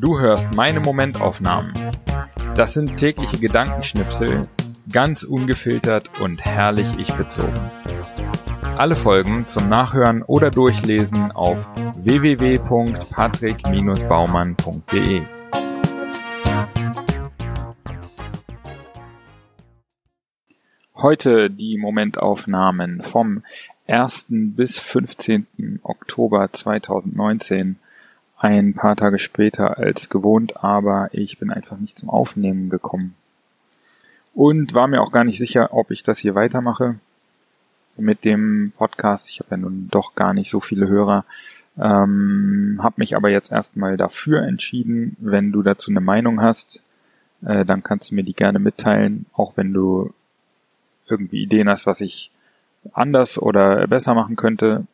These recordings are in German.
Du hörst meine Momentaufnahmen. Das sind tägliche Gedankenschnipsel, ganz ungefiltert und herrlich ich bezogen. Alle Folgen zum Nachhören oder Durchlesen auf www.patrick-baumann.de. Heute die Momentaufnahmen vom 1. bis 15. Oktober 2019 ein paar Tage später als gewohnt, aber ich bin einfach nicht zum Aufnehmen gekommen. Und war mir auch gar nicht sicher, ob ich das hier weitermache mit dem Podcast. Ich habe ja nun doch gar nicht so viele Hörer. Ähm, habe mich aber jetzt erstmal dafür entschieden. Wenn du dazu eine Meinung hast, äh, dann kannst du mir die gerne mitteilen, auch wenn du irgendwie Ideen hast, was ich anders oder besser machen könnte.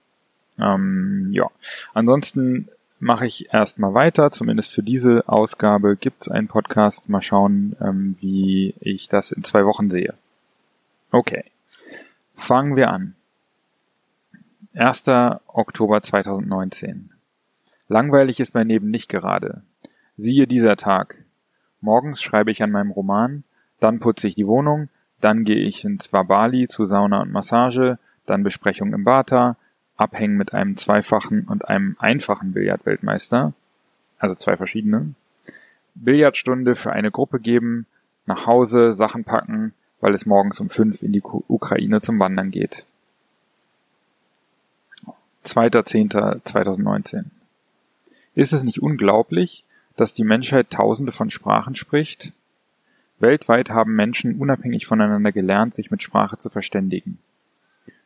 Ähm, ja, ansonsten mache ich erstmal weiter. Zumindest für diese Ausgabe gibt es einen Podcast. Mal schauen, ähm, wie ich das in zwei Wochen sehe. Okay, fangen wir an. 1. Oktober 2019. Langweilig ist mein Leben nicht gerade. Siehe dieser Tag. Morgens schreibe ich an meinem Roman, dann putze ich die Wohnung, dann gehe ich ins Wabali zu Sauna und Massage, dann Besprechung im Bata, abhängen mit einem zweifachen und einem einfachen Billardweltmeister, also zwei verschiedene, Billardstunde für eine Gruppe geben, nach Hause, Sachen packen, weil es morgens um fünf in die Ukraine zum Wandern geht. 2.10.2019 Ist es nicht unglaublich, dass die Menschheit tausende von Sprachen spricht? Weltweit haben Menschen unabhängig voneinander gelernt, sich mit Sprache zu verständigen.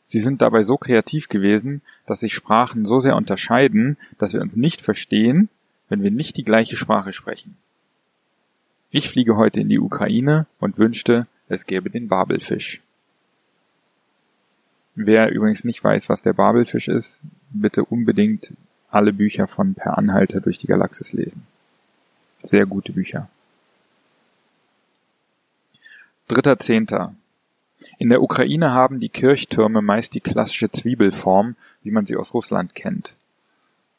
Sie sind dabei so kreativ gewesen, dass sich Sprachen so sehr unterscheiden, dass wir uns nicht verstehen, wenn wir nicht die gleiche Sprache sprechen. Ich fliege heute in die Ukraine und wünschte, es gäbe den Babelfisch. Wer übrigens nicht weiß, was der Babelfisch ist, bitte unbedingt alle Bücher von Per Anhalter durch die Galaxis lesen. Sehr gute Bücher. Dritter Zehnter. In der Ukraine haben die Kirchtürme meist die klassische Zwiebelform, wie man sie aus Russland kennt.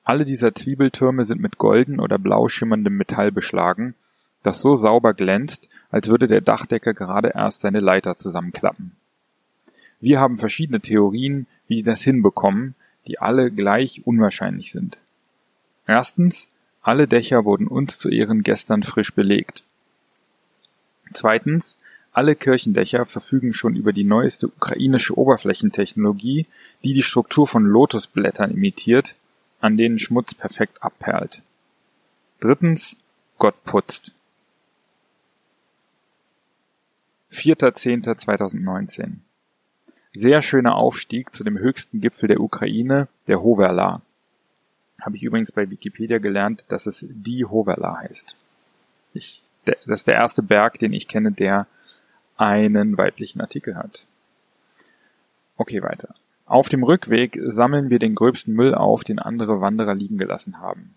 Alle dieser Zwiebeltürme sind mit golden oder blau schimmerndem Metall beschlagen, das so sauber glänzt, als würde der Dachdecker gerade erst seine Leiter zusammenklappen. Wir haben verschiedene Theorien, wie die das hinbekommen, die alle gleich unwahrscheinlich sind. Erstens, alle Dächer wurden uns zu Ehren gestern frisch belegt. Zweitens, alle Kirchendächer verfügen schon über die neueste ukrainische Oberflächentechnologie, die die Struktur von Lotusblättern imitiert, an denen Schmutz perfekt abperlt. Drittens, Gott putzt. 4.10.2019 Sehr schöner Aufstieg zu dem höchsten Gipfel der Ukraine, der Hoverla. Habe ich übrigens bei Wikipedia gelernt, dass es die Hoverla heißt. Ich, das ist der erste Berg, den ich kenne, der einen weiblichen Artikel hat. Okay, weiter. Auf dem Rückweg sammeln wir den gröbsten Müll auf, den andere Wanderer liegen gelassen haben.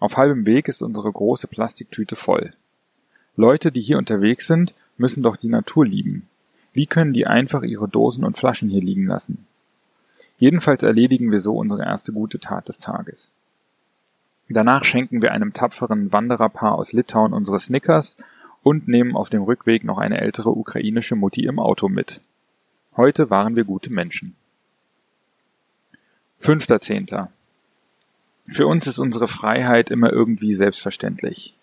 Auf halbem Weg ist unsere große Plastiktüte voll. Leute, die hier unterwegs sind, müssen doch die Natur lieben. Wie können die einfach ihre Dosen und Flaschen hier liegen lassen? Jedenfalls erledigen wir so unsere erste gute Tat des Tages. Danach schenken wir einem tapferen Wandererpaar aus Litauen unsere Snickers und nehmen auf dem Rückweg noch eine ältere ukrainische Mutti im Auto mit. Heute waren wir gute Menschen. Fünfter Zehnter. Für uns ist unsere Freiheit immer irgendwie selbstverständlich.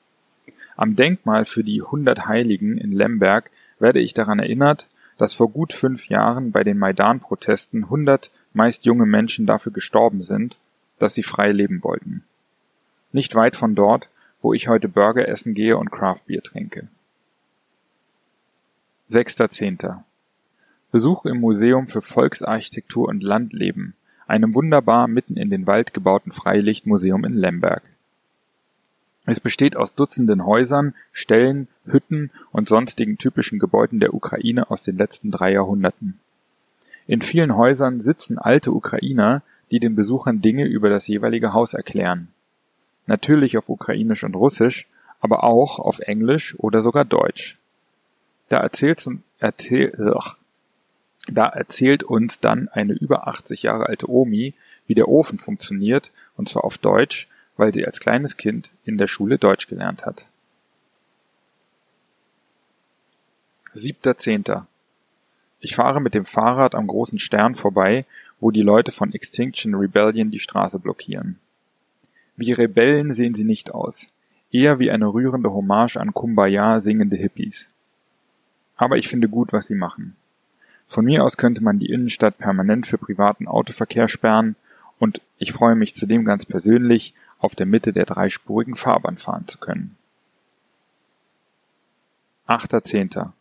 Am Denkmal für die hundert Heiligen in Lemberg werde ich daran erinnert, dass vor gut fünf Jahren bei den Maidan-Protesten hundert meist junge Menschen dafür gestorben sind, dass sie frei leben wollten. Nicht weit von dort wo ich heute Burger essen gehe und Craftbier trinke. 6.10. Besuch im Museum für Volksarchitektur und Landleben, einem wunderbar mitten in den Wald gebauten Freilichtmuseum in Lemberg. Es besteht aus Dutzenden Häusern, Ställen, Hütten und sonstigen typischen Gebäuden der Ukraine aus den letzten drei Jahrhunderten. In vielen Häusern sitzen alte Ukrainer, die den Besuchern Dinge über das jeweilige Haus erklären natürlich auf Ukrainisch und Russisch, aber auch auf Englisch oder sogar Deutsch. Da erzählt, erzähl, da erzählt uns dann eine über 80 Jahre alte Omi, wie der Ofen funktioniert, und zwar auf Deutsch, weil sie als kleines Kind in der Schule Deutsch gelernt hat. Siebter Zehnter. Ich fahre mit dem Fahrrad am großen Stern vorbei, wo die Leute von Extinction Rebellion die Straße blockieren. Wie Rebellen sehen sie nicht aus, eher wie eine rührende Hommage an Kumbaya singende Hippies. Aber ich finde gut, was sie machen. Von mir aus könnte man die Innenstadt permanent für privaten Autoverkehr sperren und ich freue mich zudem ganz persönlich, auf der Mitte der dreispurigen Fahrbahn fahren zu können. 8.10.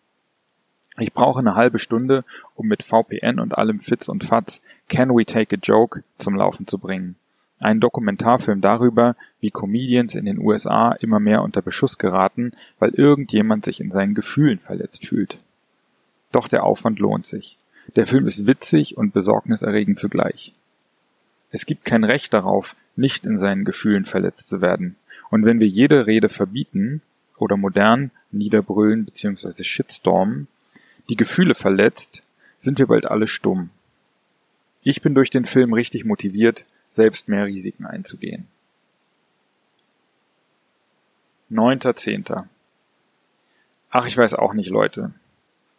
Ich brauche eine halbe Stunde, um mit VPN und allem Fitz und Fatz Can We Take a Joke zum Laufen zu bringen. Ein Dokumentarfilm darüber, wie Comedians in den USA immer mehr unter Beschuss geraten, weil irgendjemand sich in seinen Gefühlen verletzt fühlt. Doch der Aufwand lohnt sich. Der Film ist witzig und besorgniserregend zugleich. Es gibt kein Recht darauf, nicht in seinen Gefühlen verletzt zu werden. Und wenn wir jede Rede verbieten oder modern niederbrüllen bzw. shitstormen, die Gefühle verletzt, sind wir bald alle stumm. Ich bin durch den Film richtig motiviert, selbst mehr Risiken einzugehen. Neunter Zehnter. Ach, ich weiß auch nicht, Leute.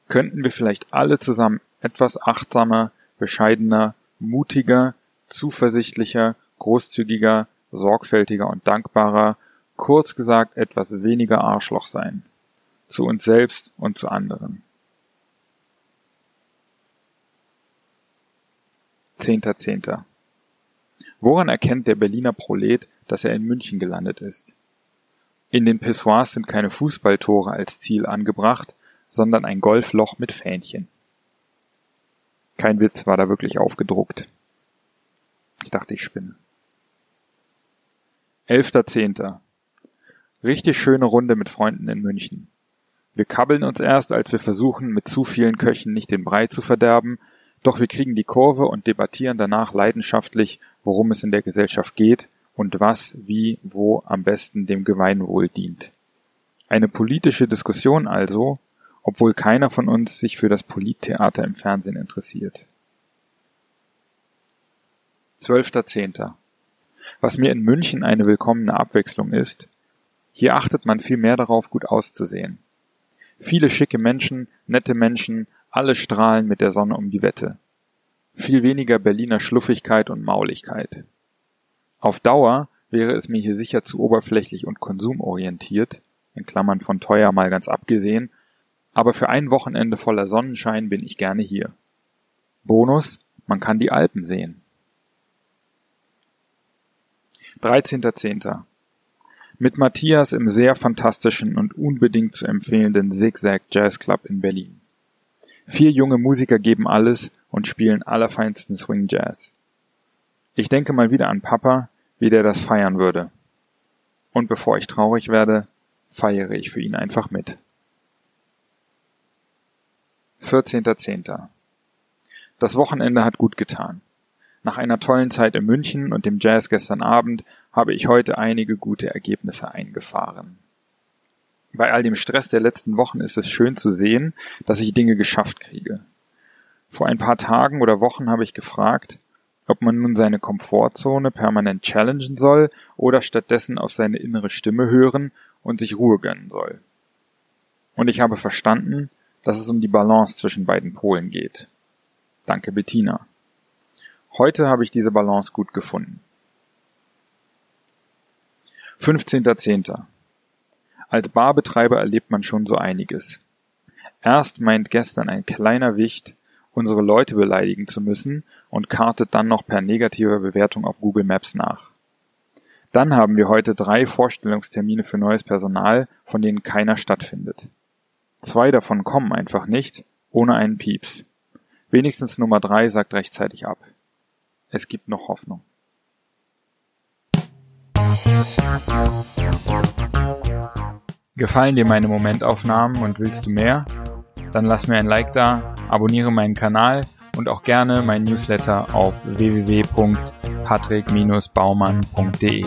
Könnten wir vielleicht alle zusammen etwas achtsamer, bescheidener, mutiger, zuversichtlicher, großzügiger, sorgfältiger und dankbarer, kurz gesagt etwas weniger Arschloch sein. Zu uns selbst und zu anderen. 10.10. Woran erkennt der Berliner Prolet, dass er in München gelandet ist? In den Pissoirs sind keine Fußballtore als Ziel angebracht, sondern ein Golfloch mit Fähnchen. Kein Witz war da wirklich aufgedruckt. Ich dachte, ich spinne. 11.10. Richtig schöne Runde mit Freunden in München. Wir kabbeln uns erst, als wir versuchen, mit zu vielen Köchen nicht den Brei zu verderben, doch wir kriegen die Kurve und debattieren danach leidenschaftlich, worum es in der Gesellschaft geht und was, wie, wo am besten dem Gemeinwohl dient. Eine politische Diskussion also, obwohl keiner von uns sich für das Polittheater im Fernsehen interessiert. 12.10. Was mir in München eine willkommene Abwechslung ist, hier achtet man viel mehr darauf, gut auszusehen. Viele schicke Menschen, nette Menschen, alle strahlen mit der Sonne um die Wette. Viel weniger Berliner Schluffigkeit und Mauligkeit. Auf Dauer wäre es mir hier sicher zu oberflächlich und konsumorientiert, in Klammern von teuer mal ganz abgesehen, aber für ein Wochenende voller Sonnenschein bin ich gerne hier. Bonus, man kann die Alpen sehen. 13.10. Mit Matthias im sehr fantastischen und unbedingt zu empfehlenden Zigzag Jazz Club in Berlin. Vier junge Musiker geben alles und spielen allerfeinsten Swing Jazz. Ich denke mal wieder an Papa, wie der das feiern würde. Und bevor ich traurig werde, feiere ich für ihn einfach mit. 14.10. Das Wochenende hat gut getan. Nach einer tollen Zeit in München und dem Jazz gestern Abend habe ich heute einige gute Ergebnisse eingefahren. Bei all dem Stress der letzten Wochen ist es schön zu sehen, dass ich Dinge geschafft kriege. Vor ein paar Tagen oder Wochen habe ich gefragt, ob man nun seine Komfortzone permanent challengen soll oder stattdessen auf seine innere Stimme hören und sich Ruhe gönnen soll. Und ich habe verstanden, dass es um die Balance zwischen beiden Polen geht. Danke Bettina. Heute habe ich diese Balance gut gefunden. 15.10. Als Barbetreiber erlebt man schon so einiges. Erst meint gestern ein kleiner Wicht, unsere Leute beleidigen zu müssen und kartet dann noch per negativer Bewertung auf Google Maps nach. Dann haben wir heute drei Vorstellungstermine für neues Personal, von denen keiner stattfindet. Zwei davon kommen einfach nicht, ohne einen Pieps. Wenigstens Nummer drei sagt rechtzeitig ab. Es gibt noch Hoffnung. Gefallen dir meine Momentaufnahmen und willst du mehr? Dann lass mir ein Like da, abonniere meinen Kanal und auch gerne mein Newsletter auf www.patrick-baumann.de.